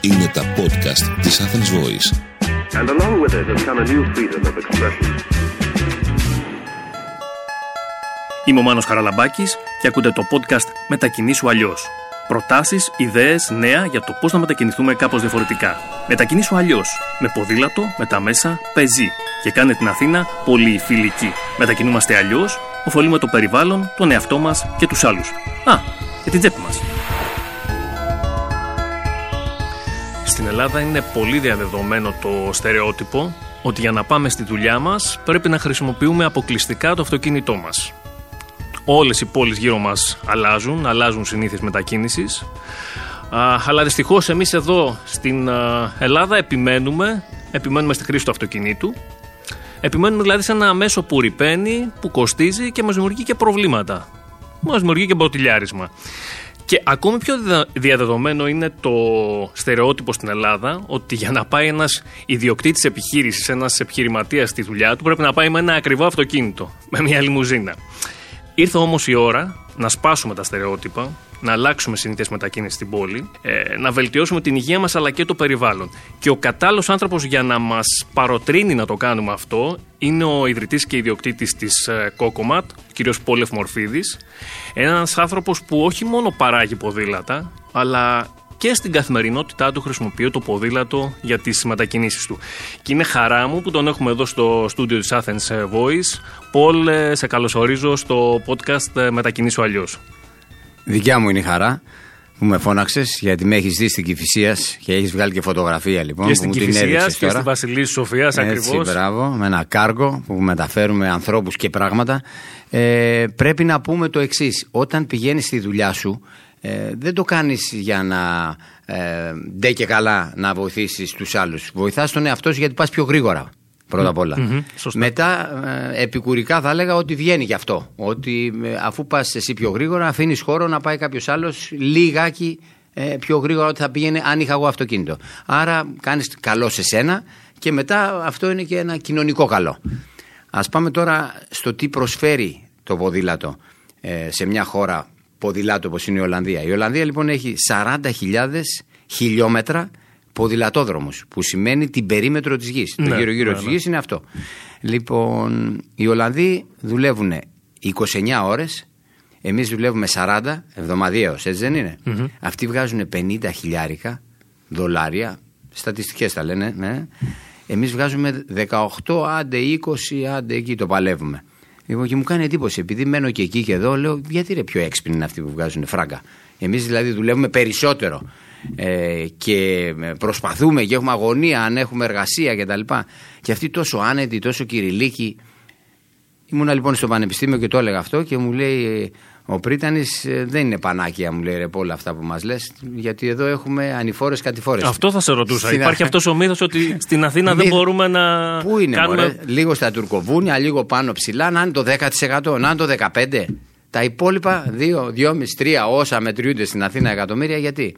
Είναι τα podcast της Athens Voice. And along with it has come a new freedom of expression. Είμαι ο Μάνος Χαραλαμπάκης και ακούτε το podcast «Μετακινήσου αλλιώς». Προτάσεις, ιδέες, νέα για το πώς να μετακινηθούμε κάπως διαφορετικά. Μετακινήσου αλλιώς. Με ποδήλατο, με τα μέσα, πεζή. Και κάνε την Αθήνα πολύ φιλική. Μετακινούμαστε αλλιώς, ωφελούμε το περιβάλλον, τον εαυτό μας και τους άλλους. Α, και την τσέπη μας. Στην Ελλάδα είναι πολύ διαδεδομένο το στερεότυπο ότι για να πάμε στη δουλειά μας πρέπει να χρησιμοποιούμε αποκλειστικά το αυτοκίνητό μας. Όλες οι πόλεις γύρω μας αλλάζουν, αλλάζουν συνήθειες μετακίνησης. Α, αλλά δυστυχώς εμείς εδώ στην α, Ελλάδα επιμένουμε, επιμένουμε στη χρήση του αυτοκινήτου. Επιμένουμε δηλαδή σε ένα μέσο που ρηπαίνει, που κοστίζει και μας δημιουργεί και προβλήματα. Μας δημιουργεί και μποτιλιάρισμα. Και ακόμη πιο διδα- διαδεδομένο είναι το στερεότυπο στην Ελλάδα ότι για να πάει ένας ιδιοκτήτης επιχείρησης, ένας επιχειρηματίας στη δουλειά του, πρέπει να πάει με ένα ακριβό αυτοκίνητο, με μια λιμουζίνα. Ήρθε όμως η ώρα να σπάσουμε τα στερεότυπα, να αλλάξουμε συνήθειες μετακίνησης στην πόλη, ε, να βελτιώσουμε την υγεία μας αλλά και το περιβάλλον. Και ο κατάλληλος άνθρωπος για να μας παροτρύνει να το κάνουμε αυτό είναι ο ιδρυτής και ιδιοκτήτης της ε, Κόκοματ, ο κ. Πόλεφ Μορφίδης. Ένας άνθρωπος που όχι μόνο παράγει ποδήλατα, αλλά και στην καθημερινότητά του χρησιμοποιεί το ποδήλατο για τις μετακινήσεις του. Και είναι χαρά μου που τον έχουμε εδώ στο στούντιο της Athens Voice. Πολ, ε, σε καλωσορίζω στο podcast ε, «Μετακινήσω αλλιώς». Δικιά μου είναι η χαρά που με φώναξες γιατί με έχεις δει στην Κυφυσίας και έχεις βγάλει και φωτογραφία λοιπόν. και που στην μου την Κηφισίας έδειξες και τώρα. στη Βασιλής Σοφίας Έτσι, ακριβώς. μπράβο, με ένα κάργο που μεταφέρουμε ανθρώπους και πράγματα. Ε, πρέπει να πούμε το εξής. Όταν πηγαίνεις στη δουλειά σου, ε, δεν το κάνεις για να ε, ντε και καλά να βοηθήσεις τους άλλους. Βοηθάς τον εαυτό σου γιατί πας πιο γρήγορα. Πρώτα απ' όλα. μμμ, σωστά. Μετά, ε, επικουρικά θα έλεγα ότι βγαίνει γι' αυτό. Ότι ε, αφού πας εσύ πιο γρήγορα, αφήνεις χώρο να πάει κάποιος άλλος λιγάκι ε, πιο γρήγορα ότι θα πήγαινε αν είχα εγώ αυτοκίνητο. Άρα κάνεις καλό σε σένα και μετά αυτό είναι και ένα κοινωνικό καλό. Α πάμε τώρα στο τι προσφέρει το ποδήλατο ε, σε μια χώρα ποδηλάτο όπως είναι η Ολλανδία. Η Ολλανδία λοιπόν έχει 40.000 χιλιόμετρα ποδηλατόδρομους που σημαίνει την περίμετρο της γης. Ναι, το γύρω γύρω ναι, της ναι. γης είναι αυτό. Λοιπόν, οι Ολλανδοί δουλεύουν 29 ώρες, εμείς δουλεύουμε 40 εβδομαδιαίως, έτσι δεν ειναι Αυτοί βγάζουν 50 χιλιάρικα δολάρια, στατιστικές τα λένε, ναι. Εμείς βγάζουμε 18, άντε 20, άντε εκεί το παλεύουμε. Λοιπόν, και μου κάνει εντύπωση, επειδή μένω και εκεί και εδώ, λέω γιατί είναι πιο έξυπνοι είναι αυτοί που βγάζουν φράγκα. Εμείς δηλαδή δουλεύουμε περισσότερο ε, και προσπαθούμε και έχουμε αγωνία αν έχουμε εργασία κτλ. Και, και αυτοί τόσο άνετοι, τόσο κυριλίκοι. Ήμουνα λοιπόν στο πανεπιστήμιο και το έλεγα αυτό και μου λέει ο Πρίτανης ε, δεν είναι πανάκια μου λέει ρε από όλα αυτά που μας λες γιατί εδώ έχουμε ανηφόρες κατηφόρες. Αυτό θα σε ρωτούσα. Στην Υπάρχει Α- αυτός ο μύθος ότι στην Αθήνα δεν Μύθ- μπορούμε να Πού είναι κάνουμε... μωρέ, λίγο στα τουρκοβούνια, λίγο πάνω ψηλά, να είναι το 10%, να είναι το 15%. Τα υπόλοιπα 2, 2,5, 3 όσα μετριούνται στην Αθήνα εκατομμύρια, γιατί;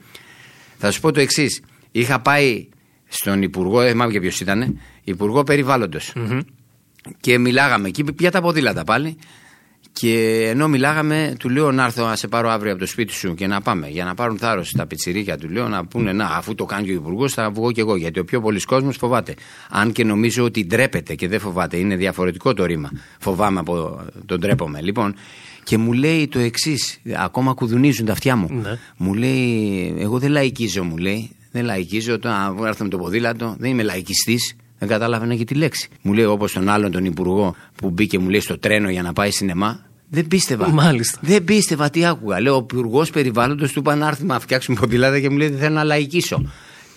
Θα σου πω το εξής. Είχα πάει στον Υπουργό, δεν θυμάμαι και ποιος ήταν, Υπουργό Περιβάλλοντος. Και μιλάγαμε εκεί για τα ποδήλατα πάλι. Και ενώ μιλάγαμε, του λέω να έρθω να σε πάρω αύριο από το σπίτι σου και να πάμε. Για να πάρουν θάρρος τα πιτσιρίκια, του λέω να πούνε Να, αφού το κάνει και ο Υπουργός, θα βγω κι εγώ. Γιατί ο πιο πολλή κόσμος φοβάται. Αν και νομίζω ότι ντρέπεται και δεν φοβάται. Είναι διαφορετικό το ρήμα. Φοβάμαι από τον ντρέπομαι. Λοιπόν, και μου λέει το εξής, ακόμα κουδουνίζουν τα αυτιά μου. Ναι. Μου λέει, Εγώ δεν λαϊκίζω, μου λέει. Δεν λαϊκίζω. Όταν έρθω με το ποδήλατο, δεν είμαι λαϊκιστής. Δεν κατάλαβαινα και τη λέξη. Μου λέει όπως τον άλλον τον υπουργό που μπήκε, μου λέει στο τρένο για να πάει σινεμά. Δεν πίστευα. Μάλιστα. Δεν πίστευα τι άκουγα. Λέω, ο υπουργός περιβάλλοντος του είπα να έρθει να φτιάξουμε ποδήλατα και μου λέει δεν θέλω να λαϊκίσω.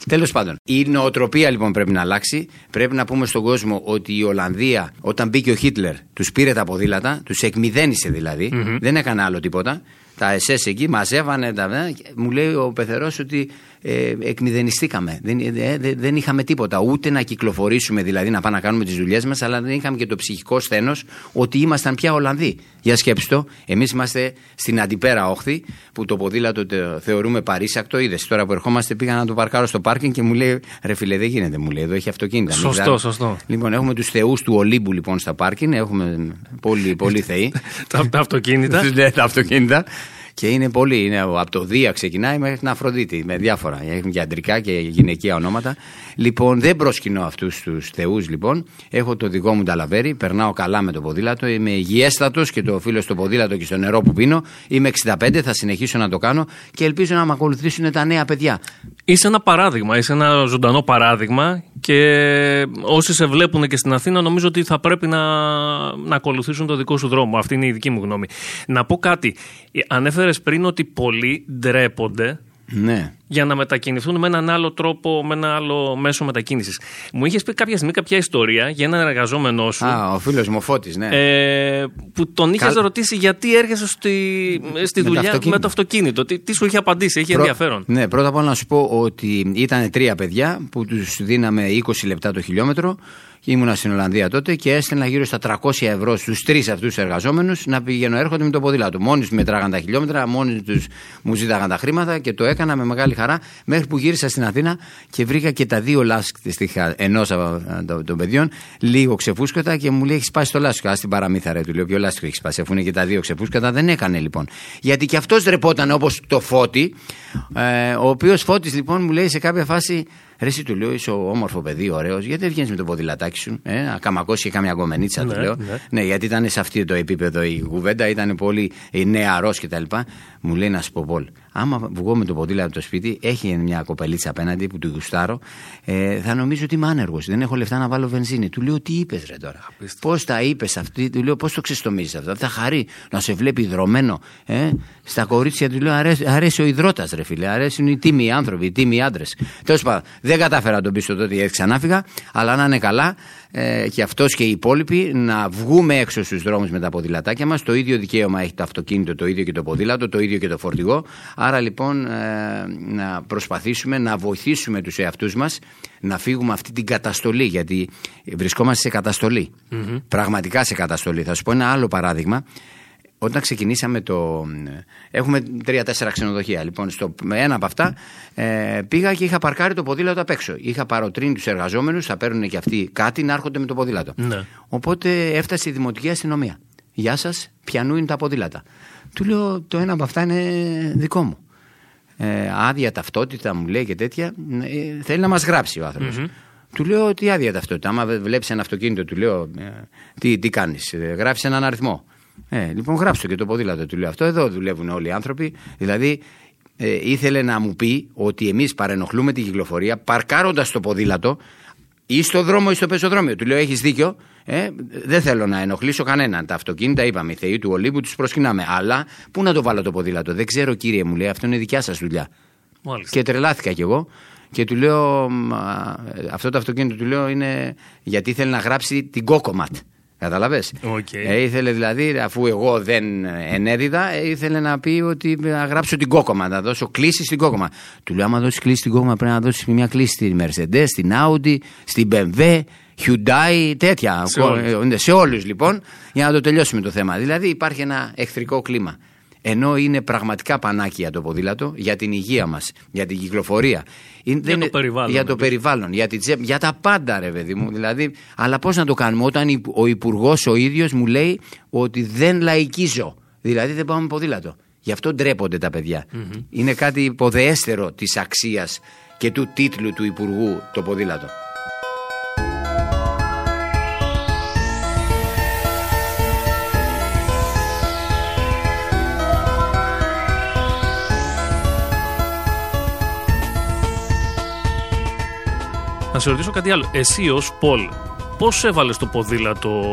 Τέλος πάντων, η νοοτροπία λοιπόν πρέπει να αλλάξει. Πρέπει να πούμε στον κόσμο ότι η Ολλανδία, όταν μπήκε ο Χίτλερ, τους πήρε τα ποδήλατα, τους εκμυδένισε δηλαδή, δεν έκανε άλλο τίποτα. Τα SS εκεί μαζεύανε. Τα, μου λέει ο πεθερός ότι ε, εκμηδενιστήκαμε. Δεν, ε, δε- δεν είχαμε τίποτα. Ούτε να κυκλοφορήσουμε, δηλαδή να πάμε να κάνουμε τις δουλειές μας, αλλά δεν είχαμε και το ψυχικό σθένος ότι ήμασταν πια Ολλανδοί. Για σκέψτε το, εμείς είμαστε στην αντιπέρα όχθη που το ποδήλατο το θεωρούμε παρήσακτο. Είδες τώρα που ερχόμαστε, πήγα να το παρκάρω στο πάρκινγκ και μου λέει ρε φιλέ, δεν γίνεται. Μου λέει εδώ έχει αυτοκίνητα. Μην Σωστό, ψάχνεις». σωστό. Λοιπόν, έχουμε τους θεούς του Ολύμπου λοιπόν στα πάρκινγκ. Έχουμε πολύ, πολύ θεοί. τα, τα αυτοκίνητα. Ναι, τα αυτοκίνητα. Και είναι πολύ. Είναι, από το Δία ξεκινάει μέχρι την Αφροδίτη. Με διάφορα. Έχουν και αντρικά και γυναικεία ονόματα. Λοιπόν, δεν προσκυνώ αυτούς τους θεούς, λοιπόν. Έχω το δικό μου ταλαβέρι. Περνάω καλά με το ποδήλατο. Είμαι υγιέστατος και το οφείλω στο ποδήλατο και στο νερό που πίνω. Είμαι 65, θα συνεχίσω να το κάνω και ελπίζω να με ακολουθήσουν τα νέα παιδιά. Είσαι ένα παράδειγμα, είσαι ένα ζωντανό παράδειγμα και όσοι σε βλέπουν και στην Αθήνα νομίζω ότι θα πρέπει να, να ακολουθήσουν το δικό σου δρόμο. Αυτή είναι η δική μου γνώμη. Να πω κάτι. Ανέφερες πριν ότι πολλοί ντρέπονται Ναι. για να μετακινηθούν με έναν άλλο τρόπο, με ένα άλλο μέσο μετακίνησης. Μου είχες πει κάποια στιγμή κάποια ιστορία για έναν εργαζόμενό σου. Α, ο φίλος μου ο Φώτης, ναι. Ε, που τον είχες Καλ- ρωτήσει γιατί έρχεσαι στη, στη Με το δουλειά αυτοκίνητο. με το αυτοκίνητο. Τι, τι σου είχε απαντήσει, έχει Πρω- ενδιαφέρον; Ναι, πρώτα απ' όλα να σου πω ότι ήταν τρία παιδιά που τους δίναμε 20 λεπτά το χιλιόμετρο. Ήμουνα στην Ολλανδία τότε και έστελνα γύρω στα 300 ευρώ στους τρεις αυτούς τους εργαζόμενους να πηγαίνω έρχονται με το ποδήλατο. Μόνοι του μετράγαν τα χιλιόμετρα, μόνοι τους μου ζήταγαν τα χρήματα και το έκανα με μεγάλη χαρά μέχρι που γύρισα στην Αθήνα και βρήκα και τα δύο λάστιχα ενός των παιδιών λίγο ξεφούσκωτα και μου λέει: Έχεις σπάσει το λάστιχο. Α την παραμύθα, ρε, του λέω: Ποιο λάστιχο έχεις σπάσει, αφού είναι και τα δύο ξεφούσκωτα. Δεν έκανε λοιπόν. Γιατί και αυτός ντρεπόταν όπως το φώτι, ε, ο οποίος φώτης λοιπόν μου λέει σε κάποια φάση. Ρε, εσύ του λέω, είσαι όμορφο παιδί, ωραίος, γιατί δεν βγαίνεις με το ποδηλατάκι σου, ε, να καμακώσει και κάμια γκομενίτσα, Ναι, του λέω. ναι. Ναι, γιατί ήταν σε αυτό το επίπεδο η κουβέντα, ήταν πολύ νεαρός κτλ. Μου λέει να σου πω, Πολ, άμα βγω με το ποδήλατο από το σπίτι, έχει μια κοπελίτσα απέναντι που του γουστάρω, ε, θα νομίζω ότι είμαι άνεργος. Δεν έχω λεφτά να βάλω βενζίνη. Του λέω, Τι είπες, ρε τώρα; Πώς τα είπες αυτή, του λέω, Πώς το ξεστομίζεις αυτό; Θα χαρεί να σε βλέπει δρομένο. Ε; Στα κορίτσια του λέω, αρέσει, αρέσει ο υδρότας, ρε φίλε. Αρέσουν οι τίμοι άνθρωποι, οι τίμοι άντρες. Τέλος πάντων, δεν κατάφερα να τον πείσω τότε γιατί ξανάφυγα, αλλά να είναι καλά ε, και αυτός και οι υπόλοιποι να βγούμε έξω στους δρόμους με τα ποδηλατάκια μας. Το ίδιο δικαίωμα έχει το αυτοκίνητο, το ίδιο και το ποδήλατο, το ίδιο και το φορτηγό. Άρα λοιπόν ε, να προσπαθήσουμε να βοηθήσουμε τους εαυτούς μας να φύγουμε αυτή την καταστολή, γιατί βρισκόμαστε σε καταστολη Πραγματικά σε καταστολή. Θα σου πω ένα άλλο παράδειγμα. Όταν ξεκινήσαμε το. Έχουμε τρία-τέσσερα ξενοδοχεία. Λοιπόν, στο με ένα από αυτά ε, πήγα και είχα παρκάρει το ποδήλατο απ' έξω. Είχα παροτρύνει τους εργαζόμενους, θα παίρνουν και αυτοί κάτι να έρχονται με το ποδήλατο. Ναι. Οπότε έφτασε η δημοτική αστυνομία. Γεια σας, πιανού είναι τα ποδήλατα. Του λέω: Το ένα από αυτά είναι δικό μου. Ε, άδεια ταυτότητα μου λέει και τέτοια. Ε, θέλει να μας γράψει ο ανθρωπο Του λέω: Τι άδεια ταυτότητα. Άμα βλέπεις ένα αυτοκίνητο, του λέω: ε, Τι, τι κάνεις, γράφεις έναν αριθμό. Ε, λοιπόν, γράψτε και το ποδήλατο του λέω αυτό. Εδώ δουλεύουν όλοι οι άνθρωποι. Δηλαδή, ε, ήθελε να μου πει ότι εμείς παρενοχλούμε την κυκλοφορία παρκάροντας το ποδήλατο ή στο δρόμο ή στο πεζοδρόμιο. Του λέω: Έχεις δίκιο. Ε, δεν θέλω να ενοχλήσω κανέναν. Τα αυτοκίνητα, είπαμε, οι θεοί του Ολύμπου τους προσκυνάμε. Αλλά πού να το βάλω το ποδήλατο; Δεν ξέρω, κύριε μου λέει, αυτό είναι δικιά σας δουλειά. Μάλιστα. Και τρελάθηκα κι εγώ. Και του λέω, «Μα, αυτό το αυτοκίνητο του λέω είναι γιατί ήθελε να γράψει την COCO-MAT. Κατάλαβες; Οκ. Ε, ήθελε δηλαδή, αφού εγώ δεν ενέδιδα, ε, ήθελε να πει ότι να γράψω την COCO-MAT, να δώσω κλήση στην COCO-MAT. Του λέω, άμα δώσεις κλίση στην κόκομα, πρέπει να δώσεις μια κλίση στην Mercedes, στην Audi, στην BMW, Hyundai, τέτοια. Σε όλους. Ε, Σε όλους λοιπόν, για να το τελειώσουμε το θέμα. Δηλαδή υπάρχει ένα εχθρικό κλίμα. Ενώ είναι πραγματικά πανάκια το ποδήλατο για την υγεία μας, για την κυκλοφορία. Είναι- δεν το είναι- περιβάλλον, Για το επίσης. περιβάλλον, για, την τσέπη, για τα πάντα, ρε παιδί μου. Δηλαδή, αλλά πώς να το κάνουμε, όταν η- ο υπουργός ο ίδιος μου λέει ότι δεν λαϊκίζω. Δηλαδή δεν πάμε με ποδήλατο. Γι' αυτό ντρέπονται τα παιδιά. Είναι κάτι υποδεέστερο της αξίας και του τίτλου του υπουργού το ποδήλατο. Να σε ρωτήσω κάτι άλλο. Εσύ ως Πολ, πώς έβαλες το ποδήλατο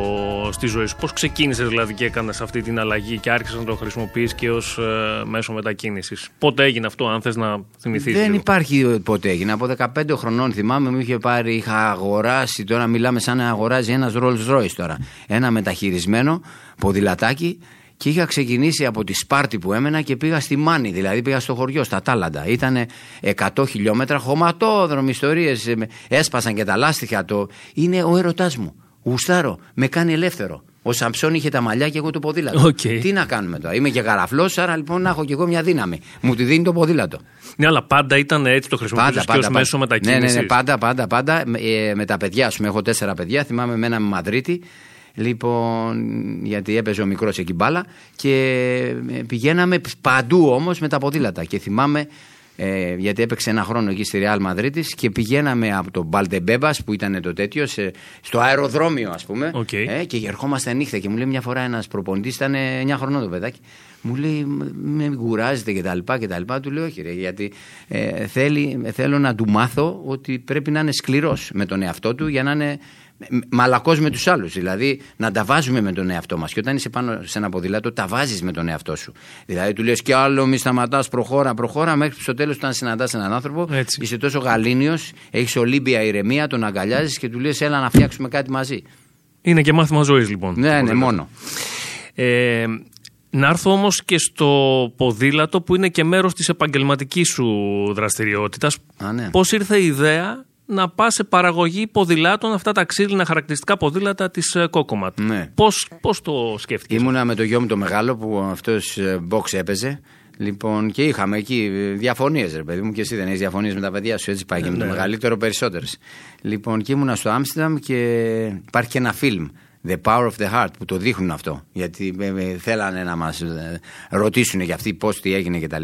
στη ζωή σου, πώς ξεκίνησες δηλαδή και έκανες αυτή την αλλαγή και άρχισες να το χρησιμοποιείς και ως μέσο μετακίνησης; Πότε έγινε αυτό, αν θες να θυμηθείς. Δεν υπάρχει ποτέ έγινε. Από 15 χρονών θυμάμαι μου είχε πάρει, είχα αγοράσει, τώρα μιλάμε σαν να αγοράζει ένας Rolls Royce τώρα. Ένα μεταχειρισμένο ποδηλατάκι και είχα ξεκινήσει από τη Σπάρτη που έμενα και πήγα στη Μάνη, δηλαδή πήγα στο χωριό, στα Τάλαντα. Ήταν 100 χιλιόμετρα, χωματόδρομοι ιστορίες, ε, έσπασαν και τα λάστιχα. Το... Είναι ο έρωτάς μου. Γουστάρω, με κάνει ελεύθερο. Ο Σαμψόν είχε τα μαλλιά και εγώ το ποδήλατο. Οκ. Τι να κάνουμε τώρα. Είμαι και καραφλός, άρα λοιπόν να έχω και εγώ μια δύναμη. Μου τη δίνει το ποδήλατο. Ναι, αλλά πάντα ήταν έτσι το χρησιμοποιούσες και ως μέσο μετακίνησης. Ναι, ναι, ναι, πάντα, πάντα, πάντα. Με, ε, με τα παιδιά, α πούμε, έχω τέσσερα παιδιά. Θυμάμαι με ένα με Μαδρίτη. Λοιπόν, γιατί έπαιζε ο μικρός εκεί μπάλα και ε, πηγαίναμε παντού όμως με τα ποδήλατα. Και θυμάμαι ε, γιατί έπαιξε ένα χρόνο εκεί στη Real Madrid και πηγαίναμε από το Μπαλτεμπέμπα που ήταν το τέτοιο σε, στο αεροδρόμιο, ας πούμε. Okay. Ε, και ερχόμαστε νύχτα και μου λέει μια φορά ένας προπονητή, ήταν 9 χρονών το παιδάκι. Μου λέει, με κουράζεται και τα λοιπά και τα λοιπά. Του λέω, όχι ρε, γιατί ε, θέλει, θέλω να του μάθω ότι πρέπει να είναι σκληρός με τον εαυτό του για να είναι μαλακός με τους άλλους. Δηλαδή να τα βάζουμε με τον εαυτό μας. Και όταν είσαι πάνω σε ένα ποδήλατο, τα βάζεις με τον εαυτό σου. Δηλαδή του λες κι άλλο, μη σταματάς, προχώρα, προχώρα, μέχρι στο τέλος, όταν συναντάς έναν άνθρωπο, Έτσι. είσαι τόσο γαλήνιος, έχεις ολύμπια ηρεμία, τον αγκαλιάζεις και του λες, έλα να φτιάξουμε κάτι μαζί. Είναι και μάθημα ζωής λοιπόν. Ναι, ναι, μόνο. Ε, να έρθω όμως και στο ποδήλατο που είναι και μέρος της επαγγελματικής σου δραστηριότητας. ναι. Πώς ήρθε η ιδέα να πας σε παραγωγή ποδηλάτων, αυτά τα ξύλινα χαρακτηριστικά ποδήλατα της Κόκοματ. Ναι. Πώς το σκέφτηκες; Ήμουνα με το γιο μου το μεγάλο που αυτός box έπαιζε. Λοιπόν, και είχαμε εκεί διαφωνίες, ρε παιδί μου, και εσύ δεν έχεις διαφωνίες με τα παιδιά σου. Έτσι πάει και με το Ναι. μεγαλύτερο περισσότερες. Λοιπόν, και ήμουνα στο Άμστερνταμ και υπάρχει και ένα φιλμ. The Power of the Heart που το δείχνουν αυτό. Γιατί ε, ε, θέλανε να μας ρωτήσουν για αυτή πώς τι έγινε κτλ.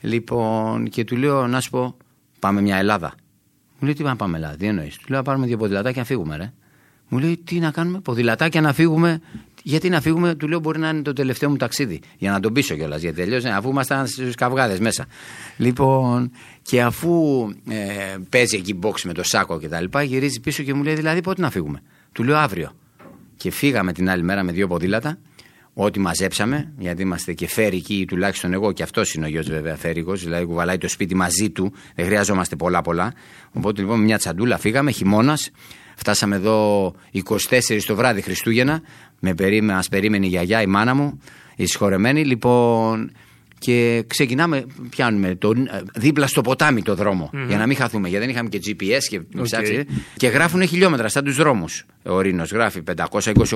Λοιπόν, και του λέω να σου πω, πάμε μια Ελλάδα. Μου λέει τι πάμε, πάμε Ελλάδα, τι εννοείς. Του λέω να πάρουμε δύο ποδηλατάκια να φύγουμε, ρε. Μου λέει τι να κάνουμε, ποδηλατάκια να φύγουμε. Γιατί να φύγουμε, του λέω μπορεί να είναι το τελευταίο μου ταξίδι. Για να τον πείσω κιόλας. Γιατί τελείωσε, αφού ήμασταν στους καυγάδες μέσα. Λοιπόν, και αφού ε, παίζει εκεί box με το σάκο και τα λοιπά, γυρίζει πίσω και μου λέει δηλαδή πότε να φύγουμε. Του λέω αύριο. Και φύγαμε την άλλη μέρα με δύο ποδήλατα. Ό,τι μαζέψαμε, γιατί είμαστε και φέρικοι, τουλάχιστον εγώ και αυτός είναι ο γιος βέβαια φέρικος, δηλαδή κουβαλάει το σπίτι μαζί του, δεν χρειαζόμαστε πολλά-πολλά. Οπότε λοιπόν με μια τσαντούλα φύγαμε, χειμώνας, φτάσαμε εδώ 24 το βράδυ Χριστούγεννα, με περίμε, μας περίμενε η γιαγιά, η μάνα μου, η συγχωρεμένη, λοιπόν. Και ξεκινάμε, πιάνουμε το, δίπλα στο ποτάμι το δρομο για να μην χαθούμε. Γιατί δεν είχαμε και GPS και ψάξει. Και γράφουν χιλιόμετρα σαν τους δρόμους. Ο Ρήνος γράφει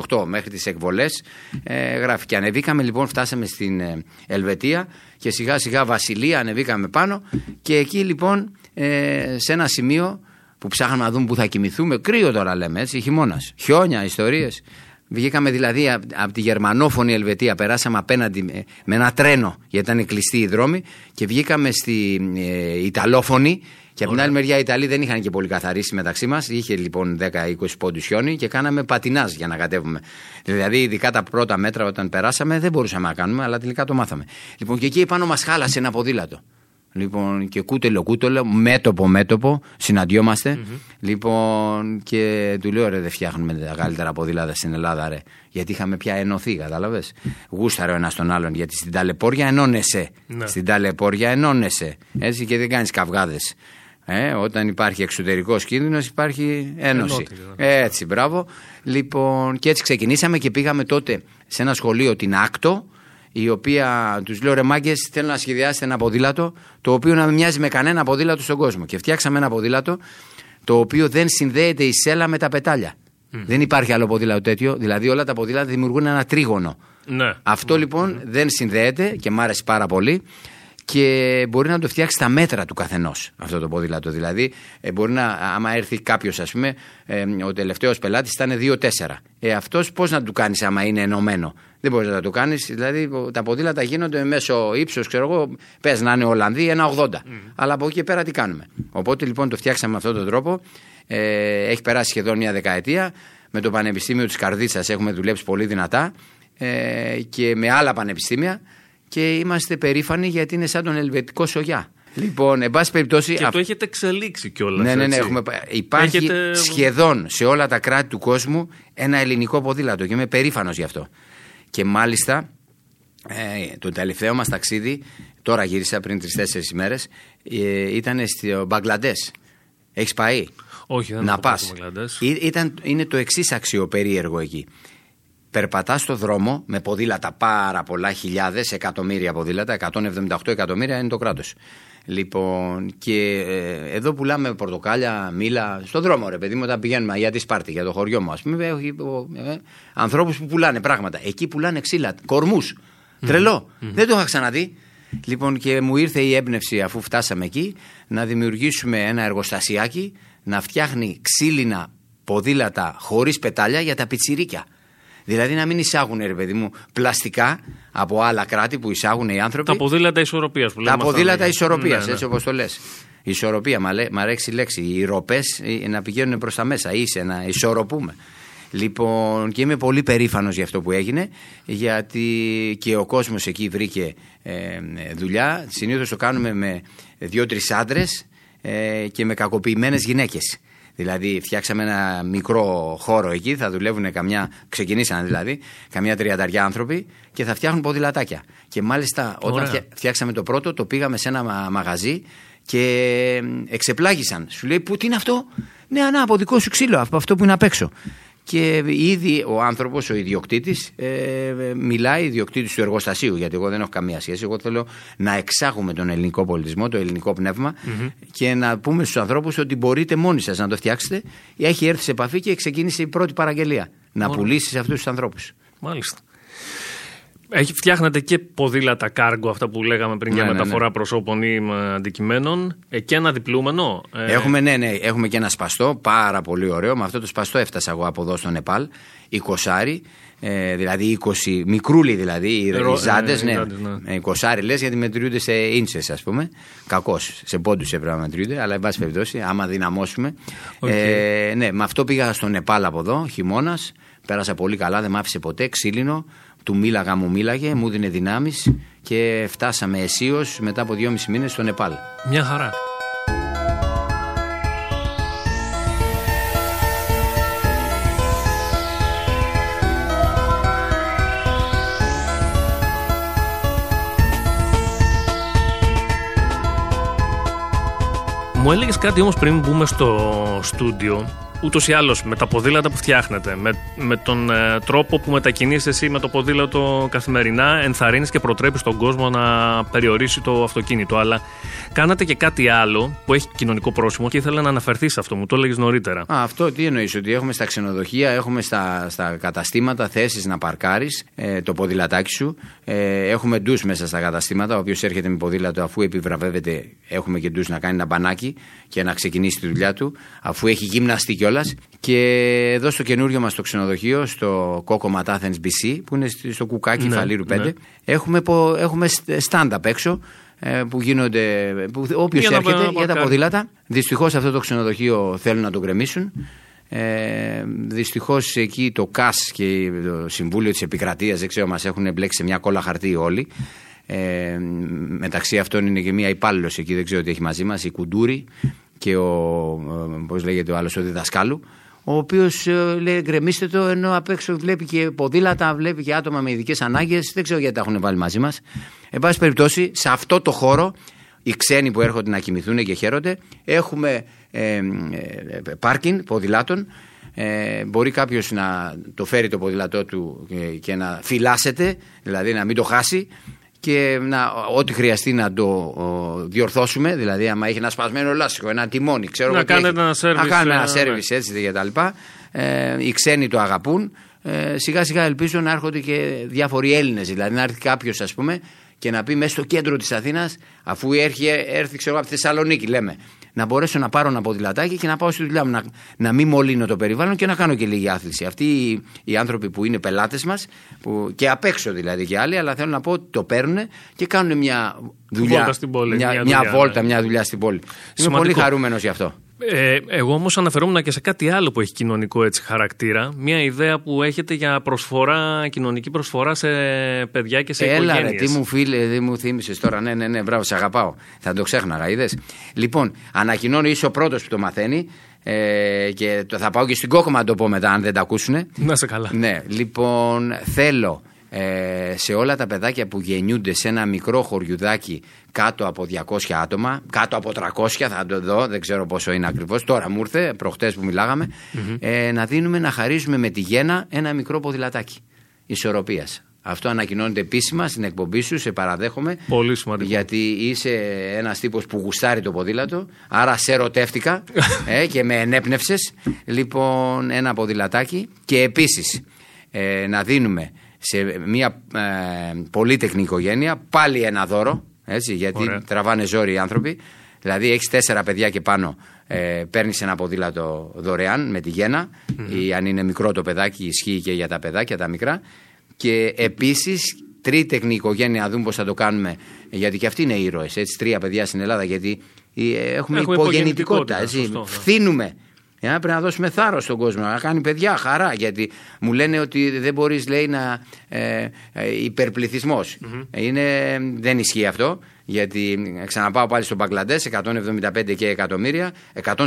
528 μέχρι τις εκβολές. Ε, γράφει. Και ανεβήκαμε λοιπόν, φτάσαμε στην ε, Ελβετία και σιγά σιγά Βασιλεία ανεβήκαμε πάνω. Και εκεί λοιπόν ε, σε ένα σημείο που ψάχναμε να δούμε που θα κοιμηθούμε. Κρύο τώρα λέμε έτσι, χειμώνας. Χιόνια, ιστορίες. Βγήκαμε δηλαδή από τη γερμανόφωνη Ελβετία, περάσαμε απέναντι με, με ένα τρένο, γιατί ήταν κλειστοί οι δρόμοι, και βγήκαμε στη ε, Ιταλόφωνη. Και από την άλλη μεριά οι Ιταλοί δεν είχαν και πολύ καθαρίσει μεταξύ μας. Είχε λοιπόν 10-20 πόντους χιόνι και κάναμε πατινάζ για να κατέβουμε. Δηλαδή, ειδικά τα πρώτα μέτρα όταν περάσαμε δεν μπορούσαμε να κάνουμε, αλλά τελικά το μάθαμε. Λοιπόν, και εκεί πάνω μας χάλασε ένα ποδήλατο. Λοιπόν, και κούτελο κούτελο, μέτωπο μέτωπο, συναντιόμαστε. Λοιπόν, και του λέω ρε, δεν φτιάχνουμε τα καλύτερα ποδήλατα στην Ελλάδα, ρε. Γιατί είχαμε πια ενωθεί, κατάλαβες; Γούσταρε ο ένα τον άλλον, γιατί στην ταλαιπώρια ενώνεσαι. Ναι. Στην ταλαιπώρια ενώνεσαι. Έτσι και δεν κάνεις καυγάδες. Ε, όταν υπάρχει εξωτερικός κίνδυνος, υπάρχει ένωση. Ενότητα, Έτσι, μπράβο. Λοιπόν, και έτσι ξεκινήσαμε και πήγαμε τότε σε ένα σχολείο, την Άκτο, η οποία τους λέω ρε μάγκες, θέλω να σχεδιάσετε ένα ποδήλατο το οποίο να μην μοιάζει με κανένα ποδήλατο στον κόσμο. Και φτιάξαμε ένα ποδήλατο το οποίο δεν συνδέεται η σέλα με τα πετάλια. Δεν υπάρχει άλλο ποδήλατο τέτοιο. Δηλαδή όλα τα ποδήλατα δημιουργούν ένα τρίγωνο. Ναι. Αυτό λοιπόν δεν συνδέεται και μ' άρεσε πάρα πολύ και μπορεί να το φτιάξει στα μέτρα του καθενός αυτό το ποδήλατο. Δηλαδή, ε, μπορεί να, άμα έρθει κάποιος, ας πούμε, ε, ο τελευταίος πελάτης ήταν 2-4. Ε, αυτός πώς να του κάνεις άμα είναι ενωμένο; Δεν μπορείς να το κάνεις. Δηλαδή, τα ποδήλατα γίνονται μέσω ύψο, ξέρω εγώ, πες να είναι Ολλανδοί, ένα 80. Αλλά από εκεί και πέρα τι κάνουμε. Οπότε λοιπόν το φτιάξαμε με αυτόν τον τρόπο. Ε, έχει περάσει σχεδόν μια δεκαετία. Με το Πανεπιστήμιο της Καρδίτσας έχουμε δουλέψει πολύ δυνατά ε, και με άλλα πανεπιστήμια και είμαστε περήφανοι γιατί είναι σαν τον Ελβετικό Σογιά. Λοιπόν, εν πάση περιπτώσει. Και αυ- το έχετε εξελίξει κιόλας. ναι, ναι, ναι. Έχουμε... Υπάρχει Έχετε- σχεδόν σε όλα τα κράτη του κόσμου ένα ελληνικό ποδήλατο και είμαι περήφανος γι' αυτό. Και μάλιστα ε, το τελευταίο μας ταξίδι, τώρα γύρισα πριν τρει-τέσσερι ημέρες, ε, ήταν στο Μπαγκλαντές. Έχεις πάει; Όχι, δεν να έχω πας. πάει στο Μπαγκλαντές. Ήταν, είναι το εξής αξιοπερίεργο εκεί. Περπατάς στο δρόμο με ποδήλατα πάρα πολλά, χιλιάδες, εκατομμύρια ποδήλατα, 178 εκατομμύρια είναι το κράτος. Λοιπόν, και ε, εδώ πουλάμε πορτοκάλια, μήλα, στον δρόμο ρε παιδί μου, όταν πηγαίνουμε για τη Σπάρτη, για το χωριό μου, ας πούμε, έχει ε, ανθρώπους που πουλάνε πράγματα. Εκεί πουλάνε ξύλα, κορμούς. Τρελό. Δεν το είχα ξαναδεί. Λοιπόν, και μου ήρθε η έμπνευση αφού φτάσαμε εκεί να δημιουργήσουμε ένα εργοστασιάκι να φτιάχνει ξύλινα ποδήλατα χωρίς πετάλια για τα πιτσιρίκια. Δηλαδή να μην εισάγουν, ρε παιδί μου, πλαστικά από άλλα κράτη που εισάγουν οι άνθρωποι. Τα ποδήλατα ισορροπίας που Τα λέμε. αυτά. ποδήλατα ισορροπίας, Ναι, ναι. έτσι όπως το λες. Ισορροπία, μα, λέ- μ' αρέσει η λέξη. Οι ροπές να πηγαίνουν προς τα μέσα, είσαι να ισορροπούμε. Λοιπόν, και είμαι πολύ περήφανος για αυτό που έγινε, γιατί και ο κόσμος εκεί βρήκε ε, δουλειά. Συνήθως το κάνουμε με δύο-τρεις άντρες ε, και με κακοποιημένες γυναίκες. Δηλαδή, φτιάξαμε ένα μικρό χώρο εκεί, θα δουλεύουν καμιά, ξεκινήσαν δηλαδή, καμιά τριανταριά άνθρωποι και θα φτιάχνουν ποδηλατάκια. Και μάλιστα, όταν Ωραία. φτια- φτιάξαμε το πρώτο, το πήγαμε σε ένα μα- μαγαζί και ε, εξεπλάγησαν. Σου λέει, Πού τι είναι αυτό, Ναι, ανά από δικό σου ξύλο, από αυτό που είναι απ' έξω. Και ήδη ο άνθρωπος, ο ιδιοκτήτης, ε, ε, μιλάει, ιδιοκτήτης του εργοστασίου, γιατί εγώ δεν έχω καμία σχέση. Εγώ θέλω να εξάγουμε τον ελληνικό πολιτισμό, το ελληνικό πνεύμα και να πούμε στους ανθρώπους ότι μπορείτε μόνοι σας να το φτιάξετε. Έχει έρθει σε επαφή και ξεκίνησε η πρώτη παραγγελία. Να πουλήσεις σε αυτούς τους ανθρώπους. Μάλιστα. Έχει, φτιάχνετε και ποδήλατα κάργο, αυτά που λέγαμε πριν για Ναι, ναι, μεταφορά ναι. προσώπων ή με αντικειμένων. Ε, και ένα διπλούμενο. Ε, Έχουμε, ναι, ναι, έχουμε και ένα σπαστό, πάρα πολύ ωραίο. Με αυτό το σπαστό έφτασα εγώ από εδώ στο Νεπάλ, 20 ε, δηλαδή 20, μικρούλι δηλαδή, οι Ρο- ε, ζάντες, ε, οι ναι. ζάντες, ναι. Ε, 20 λες γιατί μετριούνται σε ίντσες ας πούμε. Κακώς, σε πόντους έπρεπε να μετριούνται, αλλά εν πάση περιπτώσει, άμα δυναμώσουμε. Οκ. Ε, ναι, με αυτό πήγα στο Νεπάλ από εδώ, χειμώνας. Πέρασα πολύ καλά, δεν μ' άφησε ποτέ, ξύλινο. Του μίλαγα, μου μίλαγε, μου 'δινε δυνάμεις και φτάσαμε αισίως μετά από δυόμιση μήνες στο Νεπάλ. Μια χαρά. Μου έλεγες κάτι όμως πριν μπούμε στο στούντιο. Ούτως ή άλλως με τα ποδήλατα που φτιάχνετε, με, με τον ε, τρόπο που μετακινείσαι εσύ με το ποδήλατο καθημερινά, ενθαρρύνεις και προτρέπεις τον κόσμο να περιορίσει το αυτοκίνητο. Αλλά κάνατε και κάτι άλλο που έχει κοινωνικό πρόσημο και ήθελα να αναφερθείς σε αυτό. Μου το έλεγες νωρίτερα. Α, αυτό τι εννοείς, ότι έχουμε στα ξενοδοχεία, έχουμε στα, στα καταστήματα θέσεις να παρκάρεις ε, το ποδηλατάκι σου. Ε, έχουμε ντους μέσα στα καταστήματα. Όποιο έρχεται με ποδήλατο, αφού επιβραβεύεται, έχουμε και ντους να κάνει ένα μπανάκι και να ξεκινήσει τη δουλειά του, αφού έχει γυμναστεί κιόλας. Και εδώ στο καινούριο μας το ξενοδοχείο, στο Κόκο Ματάθεν BC, που είναι στη- στο κουκάκι Ναι, Φαλήρου 5, ναι. έχουμε, πο- έχουμε stand-up έξω. ε, Που γίνονται. Που, όποιος Για να έρχεται για τα παρκάρει. ποδήλατα. Δυστυχώς αυτό το ξενοδοχείο θέλουν να το γκρεμίσουν. Ε, Δυστυχώς εκεί το ΚΑΣ και το Συμβούλιο της Επικρατείας, δεν ξέρω, μας έχουν μπλέξει σε μια κόλλα χαρτί όλοι. Ε, μεταξύ αυτών είναι και μια υπάλληλος εκεί, δεν ξέρω τι έχει μαζί μας, η Κουντούρη και ο. Πώς λέγεται ο άλλος, ο διδασκάλου. Ο οποίος λέει γκρεμίστε το, ενώ απ' έξω βλέπει και ποδήλατα, βλέπει και άτομα με ειδικές ανάγκες. Δεν ξέρω γιατί τα έχουν βάλει μαζί μας. Εν πάση περιπτώσει, σε αυτό το χώρο οι ξένοι που έρχονται να κοιμηθούν και χαίρονται. Έχουμε ε, ε, πάρκινγκ ποδηλάτων. Ε, μπορεί κάποιος να το φέρει το ποδήλατό του και, και να φυλάσσεται, δηλαδή να μην το χάσει και να, ό,τι χρειαστεί να το ο, διορθώσουμε. Δηλαδή, άμα έχει ένα σπασμένο λάστιχο, ένα τιμόνι, ξέρω Να εγώ τι κάνετε έχει, ένα service, Να κάνουμε ένα ε, service έτσι και τα λοιπά. Ε, οι ξένοι το αγαπούν. Ε, σιγά σιγά ελπίζω να έρχονται και διάφοροι Έλληνες. Δηλαδή, να έρθει κάποιος, ας πούμε, και να πει μέσα στο κέντρο της Αθήνας, αφού έρθει, έρθει ξέρω, από τη Θεσσαλονίκη, λέμε, να μπορέσω να πάρω ένα ποδηλατάκι και να πάω στη δουλειά μου. Να, να μην μολύνω το περιβάλλον και να κάνω και λίγη άθληση. Αυτοί οι, οι άνθρωποι που είναι πελάτες μας, και απ' έξω δηλαδή και άλλοι, αλλά θέλω να πω ότι το παίρνουν και κάνουν μια δουλειά. Βόλτα στην πόλη, Μια, μια μια δουλειά, βόλτα, ναι. μια δουλειά στην πόλη. Είμαι Σημαντικό. πολύ χαρούμενος γι' αυτό. Ε, εγώ όμως αναφερόμουν και σε κάτι άλλο που έχει κοινωνικό έτσι χαρακτήρα. Μια ιδέα που έχετε για προσφορά, κοινωνική προσφορά σε παιδιά και σε Έλα ρε, οικογένειες. τι μου φίλε, δεν μου θύμισες τώρα. Ναι, ναι, ναι, μπράβο, σε αγαπάω. Θα το ξέχναγα, είδε. Λοιπόν, ανακοινώνω, είσαι ο πρώτος που το μαθαίνει. Ε, και το, θα πάω και στην κόκκομα να το πω μετά, αν δεν τα ακούσουνε. Να σε καλά. Ναι, λοιπόν, θέλω ε, σε όλα τα παιδάκια που γεννιούνται σε ένα μικρό χωριουδάκι κάτω από 200 άτομα, κάτω από 300 θα το δω, δεν ξέρω πόσο είναι ακριβώς, τώρα μου ήρθε, προχτές που μιλαγαμε ε, να δίνουμε, να χαρίζουμε με τη γένα ένα μικρό ποδηλατάκι ισορροπίας. Αυτό ανακοινώνεται επίσημα στην εκπομπή σου, σε παραδέχομαι. Πολύ σημαντικό. Γιατί είσαι ένας τύπος που γουστάρει το ποδήλατο. Άρα σε ερωτεύτηκα ε, και με ενέπνευσες. Λοιπόν, ένα ποδηλατάκι. Και επίσης ε, να δίνουμε σε μια ε, πολύτεκνη οικογένεια πάλι ένα δώρο. Έτσι, γιατί Ωραία. τραβάνε ζόρι οι άνθρωποι. Δηλαδή έχεις τέσσερα παιδιά και πάνω, ε, παίρνεις ένα ποδήλατο δωρεάν με τη γένα. Ή αν είναι μικρό το παιδάκι, ισχύει και για τα παιδάκια τα μικρά. Και επίσης τρίτεκνη οικογένεια, να δούμε πώς θα το κάνουμε. Γιατί και αυτοί είναι ήρωες. Έτσι, τρία παιδιά στην Ελλάδα, γιατί ε, έχουμε, Έχουμε υπογεννητικότητα. υπογεννητικότητα, Έτσι. σωστό, ναι. Φθήνουμε. Για να πρέπει να δώσουμε θάρρος στον κόσμο, να κάνει παιδιά χαρά. Γιατί μου λένε ότι δεν μπορείς, λέει, να. Ε, ε, υπερπληθυσμος Είναι, δεν ισχύει αυτό. Γιατί ε, ξαναπάω πάλι στον Μπαγκλαντές, 175 και εκατομμύρια, 147.000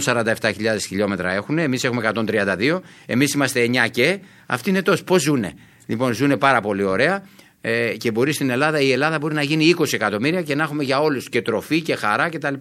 χιλιόμετρα έχουν. Εμείς έχουμε 132. Εμείς είμαστε 9 και. Αυτοί είναι τόσοι. Πώς ζουνε. Λοιπόν, ζουνε πάρα πολύ ωραία. Ε, και μπορεί στην Ελλάδα, η Ελλάδα μπορεί να γίνει 20 εκατομμύρια και να έχουμε για όλους και τροφή και χαρά κτλ.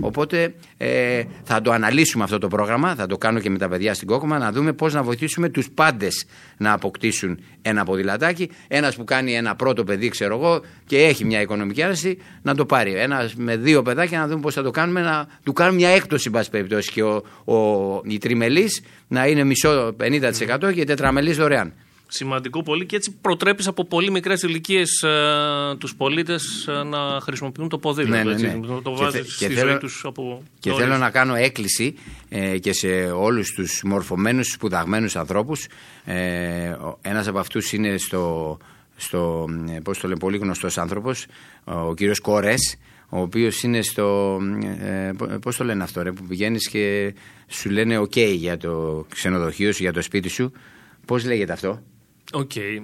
Οπότε ε, θα το αναλύσουμε αυτό το πρόγραμμα, θα το κάνω και με τα παιδιά στην Κόκκομα, να δούμε πώς να βοηθήσουμε τους πάντες να αποκτήσουν ένα ποδηλατάκι. Ένας που κάνει ένα πρώτο παιδί, ξέρω εγώ, και έχει μια οικονομική άρεση, να το πάρει. Ένας με δύο παιδάκια να δούμε πώς θα το κάνουμε, να του κάνουμε μια έκπτωση, εν πάση περιπτώσει, και ο, ο, η τριμελής να είναι μισό 50% και η τετραμελής δωρεάν. Σημαντικό πολύ και έτσι προτρέπεις από πολύ μικρές ηλικίες ε, τους πολίτες να χρησιμοποιούν το ποδήλατο. Ναι, ναι, ναι. έτσι, να το Και βάζεις θε- στη και ζωή θέλω- τους από. Και νωρίς. θέλω να κάνω έκκληση ε, και σε όλους τους μορφωμένους, σπουδαγμένους ανθρώπους. Ε, ο- ένας από αυτούς είναι στο, στο ε, πώς το λένε, πολύ γνωστός άνθρωπος, ο κύριος Κορές, ο οποίος είναι στο, ε, πο- πώς το λένε αυτό ρε, που πηγαίνεις και σου λένε ok για το ξενοδοχείο σου, για το σπίτι σου. Πώς λέγεται αυτό; Οκ. ε,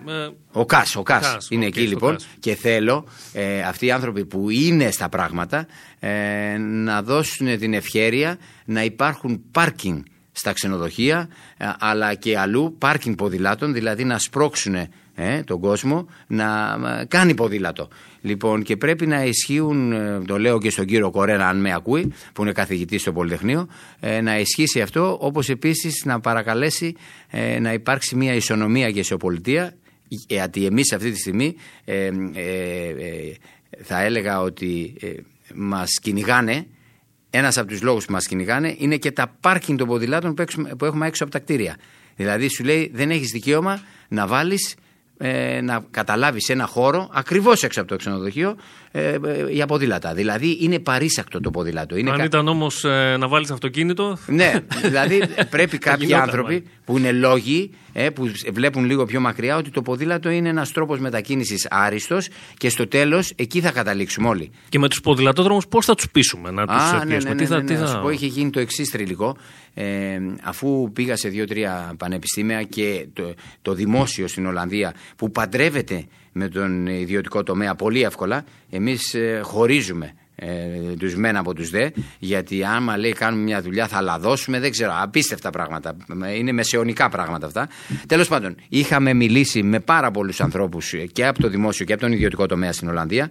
Ο ΚΑΣ, ο ΚΑΣ, ΚΑΣ, είναι οκ, εκεί στο λοιπόν ΚΑΣ. και θέλω ε, αυτοί οι άνθρωποι που είναι στα πράγματα ε, να δώσουν την ευχέρεια να υπάρχουν πάρκινγκ στα ξενοδοχεία ε, αλλά και αλλού πάρκινγκ ποδηλάτων δηλαδή να σπρώξουν ε, τον κόσμο να ε, κάνει ποδήλατο. Λοιπόν και πρέπει να ισχύουν, ε, το λέω και στον κύριο Κορένα αν με ακούει που είναι καθηγητής στο Πολυτεχνείο ε, να ισχύσει αυτό όπως επίσης να παρακαλέσει ε, να υπάρξει μια ισονομία και ισοπολιτεία γιατί εμείς αυτή τη στιγμή ε, ε, ε, θα έλεγα ότι ε, μας κυνηγάνε ένας από τους λόγους που μας κυνηγάνε είναι και τα πάρκινγκ των ποδηλάτων που, έξω- που έχουμε έξω από τα κτίρια. Δηλαδή σου λέει δεν έχεις δικαίωμα να βάλεις ε, να καταλάβεις ένα χώρο ακριβώς έξω από το ξενοδοχείο ε, ε, για ποδήλατα. Δηλαδή είναι παρήσακτο το ποδήλατο. Είναι αν κα- ήταν όμως να βάλεις αυτοκίνητο. ναι, δηλαδή πρέπει κάποιοι γινόταν, άνθρωποι μάλλον. που είναι λόγοι, ε, που βλέπουν λίγο πιο μακριά, ότι το ποδήλατο είναι ένας τρόπος μετακίνησης άριστος και στο τέλος εκεί θα καταλήξουμε όλοι. Και με τους ποδηλατόδρομους πώς θα τους πείσουμε να του Α, ναι, ναι, πιέσουμε. ναι, Τι θα. ναι, τι ναι. Να θα- σου πω, είχε γίνει το εξής τριλικό. Ε, αφού πήγα σε δύο-τρία πανεπιστήμια και το, το δημόσιο στην Ολλανδία που παντρεύεται με τον ιδιωτικό τομέα πολύ εύκολα, εμείς ε, χωρίζουμε ε, τους μεν από τους δε, γιατί άμα λέει κάνουμε μια δουλειά θα λαδώσουμε, δεν ξέρω, απίστευτα πράγματα, είναι μεσαιωνικά πράγματα αυτά. Τέλος πάντων, είχαμε μιλήσει με πάρα πολλούς ανθρώπους ε, και από το δημόσιο και από τον ιδιωτικό τομέα στην Ολλανδία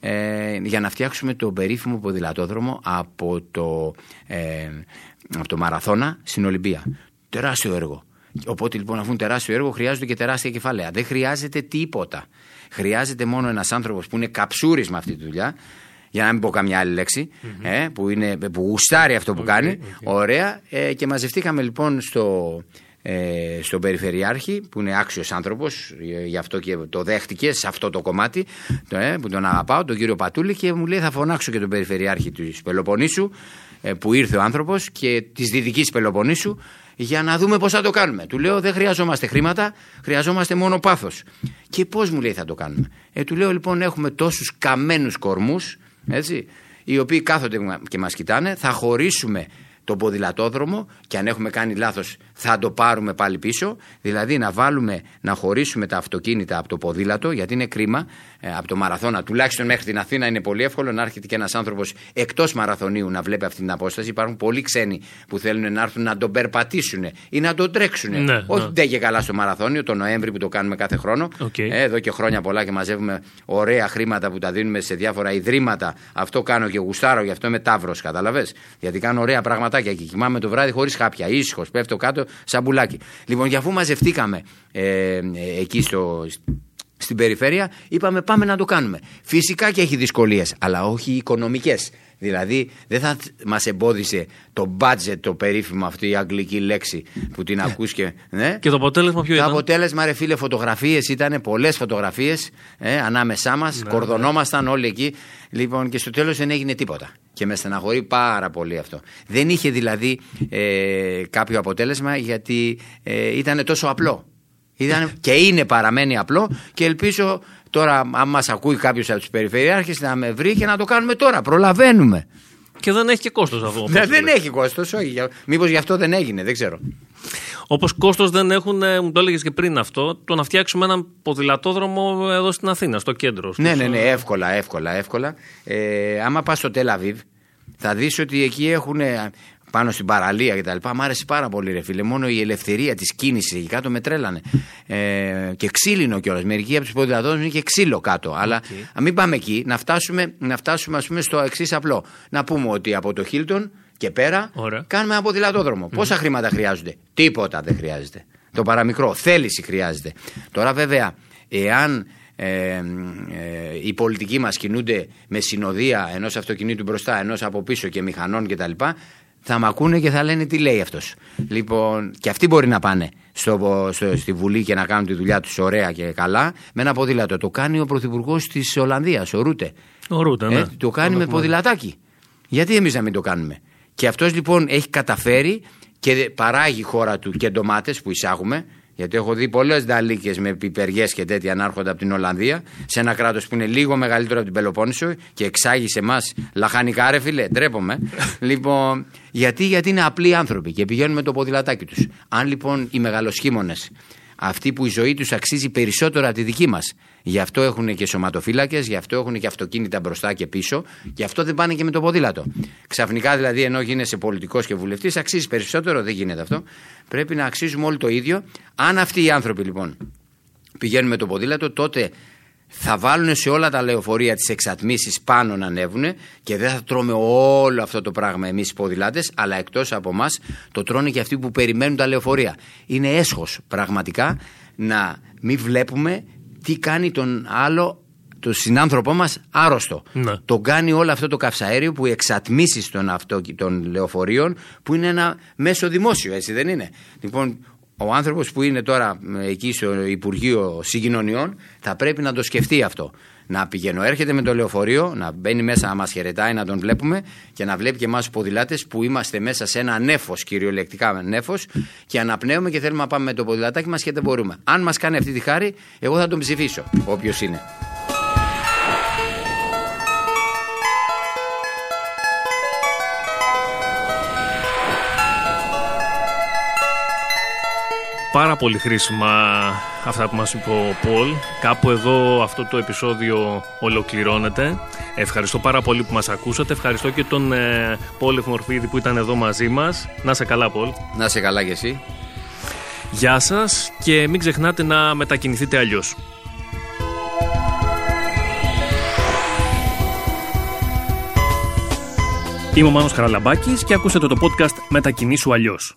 ε, για να φτιάξουμε τον περίφημο ποδηλατόδρομο από το, ε, από το Μαραθώνα στην Ολυμπία. Τεράστιο έργο. Οπότε λοιπόν, αφού είναι τεράστιο έργο, χρειάζονται και τεράστια κεφάλαια. Δεν χρειάζεται τίποτα. Χρειάζεται μόνο ένας άνθρωπος που είναι καψούρη με αυτή τη δουλειά, για να μην πω καμιά άλλη λέξη, ε, που, είναι, που γουστάρει αυτό που κάνει. Ωραία. Ε, και μαζευτήκαμε λοιπόν στο, ε, στον Περιφερειάρχη, που είναι άξιος άνθρωπος, γι' αυτό και το δέχτηκε σε αυτό το κομμάτι, το, ε, που τον αγαπάω, τον κύριο Πατούλη, και μου λέει: Θα φωνάξω και τον Περιφερειάρχη της Πελοποννήσου, ε, που ήρθε ο άνθρωπος, και της Δυτικής Πελοποννήσου, για να δούμε πώς θα το κάνουμε. Του λέω: Δεν χρειαζόμαστε χρήματα, χρειαζόμαστε μόνο πάθος. Και πώς μου λέει θα το κάνουμε. Ε, του λέω: Λοιπόν, έχουμε τόσους καμένους κορμούς, έτσι, οι οποίοι κάθονται και μας κοιτάνε, θα χωρίσουμε το ποδηλατόδρομο και αν έχουμε κάνει λάθος θα το πάρουμε πάλι πίσω δηλαδή να βάλουμε να χωρίσουμε τα αυτοκίνητα από το ποδήλατο γιατί είναι κρίμα ε, από το μαραθώνα τουλάχιστον μέχρι την Αθήνα είναι πολύ εύκολο να έρχεται και ένας άνθρωπος εκτός μαραθωνίου να βλέπει αυτή την απόσταση υπάρχουν πολλοί ξένοι που θέλουν να έρθουν να τον περπατήσουν ή να τον τρέξουν Ναι, όχι ναι. δεν και καλά στο μαραθώνιο το Νοέμβρη που το κάνουμε κάθε χρόνο Οκ. ε, εδώ και χρόνια πολλά και μαζεύουμε ωραία χρήματα που τα δίνουμε σε διάφορα ιδρύματα. Αυτό κάνω και γουστάρω, γι' αυτό είμαι ταύρος, κατάλαβες. Γιατί κάνω ωραία πραγματάκια και κοιμάμαι το βράδυ χωρίς χάπια. Ήσυχος, πέφτω κάτω σαν πουλάκι. Λοιπόν, για αφού μαζευτήκαμε ε, ε, εκεί στο, στην περιφέρεια, είπαμε πάμε να το κάνουμε. Φυσικά και έχει δυσκολίες, αλλά όχι οικονομικές. Δηλαδή δεν θα μας εμπόδισε το budget το περίφημο αυτή η αγγλική λέξη που την ακούς και. Ναι. Και το αποτέλεσμα ποιο Το ήταν; αποτέλεσμα, ρε φίλε, φωτογραφίες ήταν πολλές φωτογραφίες ε, ανάμεσά μας. Ναι, κορδονόμασταν όλοι εκεί. Λοιπόν, και στο τέλος δεν έγινε τίποτα. Και με στεναχωρεί πάρα πολύ αυτό. Δεν είχε δηλαδή ε, κάποιο αποτέλεσμα γιατί ε, ήταν τόσο απλό. Ήταν, και είναι παραμένει απλό και ελπίζω τώρα, αν μας ακούει κάποιος από τους περιφερειάρχες, να με βρει και να το κάνουμε τώρα. Προλαβαίνουμε. Και δεν έχει και κόστος αυτό. Ναι, δεν έχει κόστος, όχι. Μήπως γι' αυτό δεν έγινε, δεν ξέρω. Όπως κόστος δεν έχουν, ε, μου το έλεγες και πριν αυτό, το να φτιάξουμε έναν ποδηλατόδρομο εδώ στην Αθήνα, στο κέντρο. Ναι, στους- ναι, ναι, εύκολα, εύκολα, εύκολα. Ε, άμα πας στο Τελαβίβ, θα δεις ότι εκεί έχουν πάνω στην παραλία και τα λοιπά. Μ' άρεσε πάρα πολύ, ρε φίλε. Μόνο η ελευθερία της κίνησης εκεί κάτω με τρέλανε. Ε, και ξύλινο κιόλας. Μερικοί από τους ποδηλατόδρομους είναι και ξύλο κάτω. Αλλά α μην πάμε εκεί, να φτάσουμε, να φτάσουμε ας πούμε, στο εξής απλό. Να πούμε ότι από το Χίλτον και πέρα Ωραία. κάνουμε ένα ποδηλατόδρομο. Πόσα χρήματα χρειάζονται, Τίποτα δεν χρειάζεται. Το παραμικρό, θέληση χρειάζεται. Τώρα βέβαια, εάν ε, ε, οι πολιτικοί μας κινούνται με συνοδεία ενός αυτοκινήτου μπροστά, ενός από πίσω και μηχανών κτλ. Θα μ' ακούνε και θα λένε τι λέει αυτός. Λοιπόν, και αυτοί μπορεί να πάνε στο, στο, στη Βουλή και να κάνουν τη δουλειά τους ωραία και καλά με ένα ποδήλατο. Το κάνει ο Πρωθυπουργός της Ολλανδίας, ο Ρούτε. Ο Ρούτε, ναι. Ε, το κάνει με έχουμε ποδηλατάκι. Γιατί εμείς να μην το κάνουμε; Και αυτός λοιπόν έχει καταφέρει και παράγει η χώρα του και ντομάτες που εισάγουμε. Γιατί έχω δει πολλές νταλίκε με πιπεριές και τέτοια να έρχονται από την Ολλανδία, σε ένα κράτος που είναι λίγο μεγαλύτερο από την Πελοπόννησο και εξάγει σε εμάς λαχανικά, ρε φίλε. Ντρέπομαι. λοιπόν, γιατί, γιατί είναι απλοί άνθρωποι και πηγαίνουν με το ποδηλατάκι τους. Αν λοιπόν οι μεγαλοσχήμονες, αυτοί που η ζωή τους αξίζει περισσότερο από τη δική μας, Γι' αυτό έχουν και σωματοφύλακες, γι' αυτό έχουν και αυτοκίνητα μπροστά και πίσω, γι' αυτό δεν πάνε και με το ποδήλατο. Ξαφνικά δηλαδή, ενώ γίνεσαι πολιτικός και βουλευτής, αξίζεις περισσότερο, δεν γίνεται αυτό. Πρέπει να αξίζουμε όλοι το ίδιο. Αν αυτοί οι άνθρωποι λοιπόν πηγαίνουν με το ποδήλατο, τότε θα βάλουν σε όλα τα λεωφορεία τις εξατμίσεις πάνω να ανέβουν και δεν θα τρώμε όλο αυτό το πράγμα εμείς οι ποδηλάτες, αλλά εκτός από εμά το τρώνε και αυτοί που περιμένουν τα λεωφορεία. Είναι έσχος πραγματικά να μην βλέπουμε τι κάνει τον άλλο, τον συνάνθρωπό μας άρρωστο. Ναι. Το κάνει όλο αυτό το καυσαέριο που οι εξατμίσεις των, αυτο, των λεωφορείων, που είναι ένα μέσο δημόσιο, έτσι δεν είναι; Λοιπόν, ο άνθρωπος που είναι τώρα ε, εκεί στο Υπουργείο Συγκοινωνιών θα πρέπει να το σκεφτεί αυτό. Να πηγαίνω, έρχεται με το λεωφορείο, να μπαίνει μέσα να μας χαιρετάει, να τον βλέπουμε και να βλέπει και εμάς τους ποδηλάτες που είμαστε μέσα σε ένα νέφος, κυριολεκτικά νέφος, και αναπνέουμε και θέλουμε να πάμε με το ποδηλατάκι μας και δεν μπορούμε. Αν μας κάνει αυτή τη χάρη, εγώ θα τον ψηφίσω, όποιος είναι. Πάρα πολύ χρήσιμα αυτά που μας είπε ο Πολ. Κάπου εδώ αυτό το επεισόδιο ολοκληρώνεται. Ευχαριστώ πάρα πολύ που μας ακούσατε. Ευχαριστώ και τον ε, Πολ Εχμορφίδη που ήταν εδώ μαζί μας. Να σε καλά Πολ. Να είσαι καλά κι εσύ. Γεια σας και μην ξεχνάτε να μετακινηθείτε αλλιώς. Είμαι ο Μάνος Χαραλαμπάκης και ακούσατε το podcast «Μετακινήσου αλλιώς».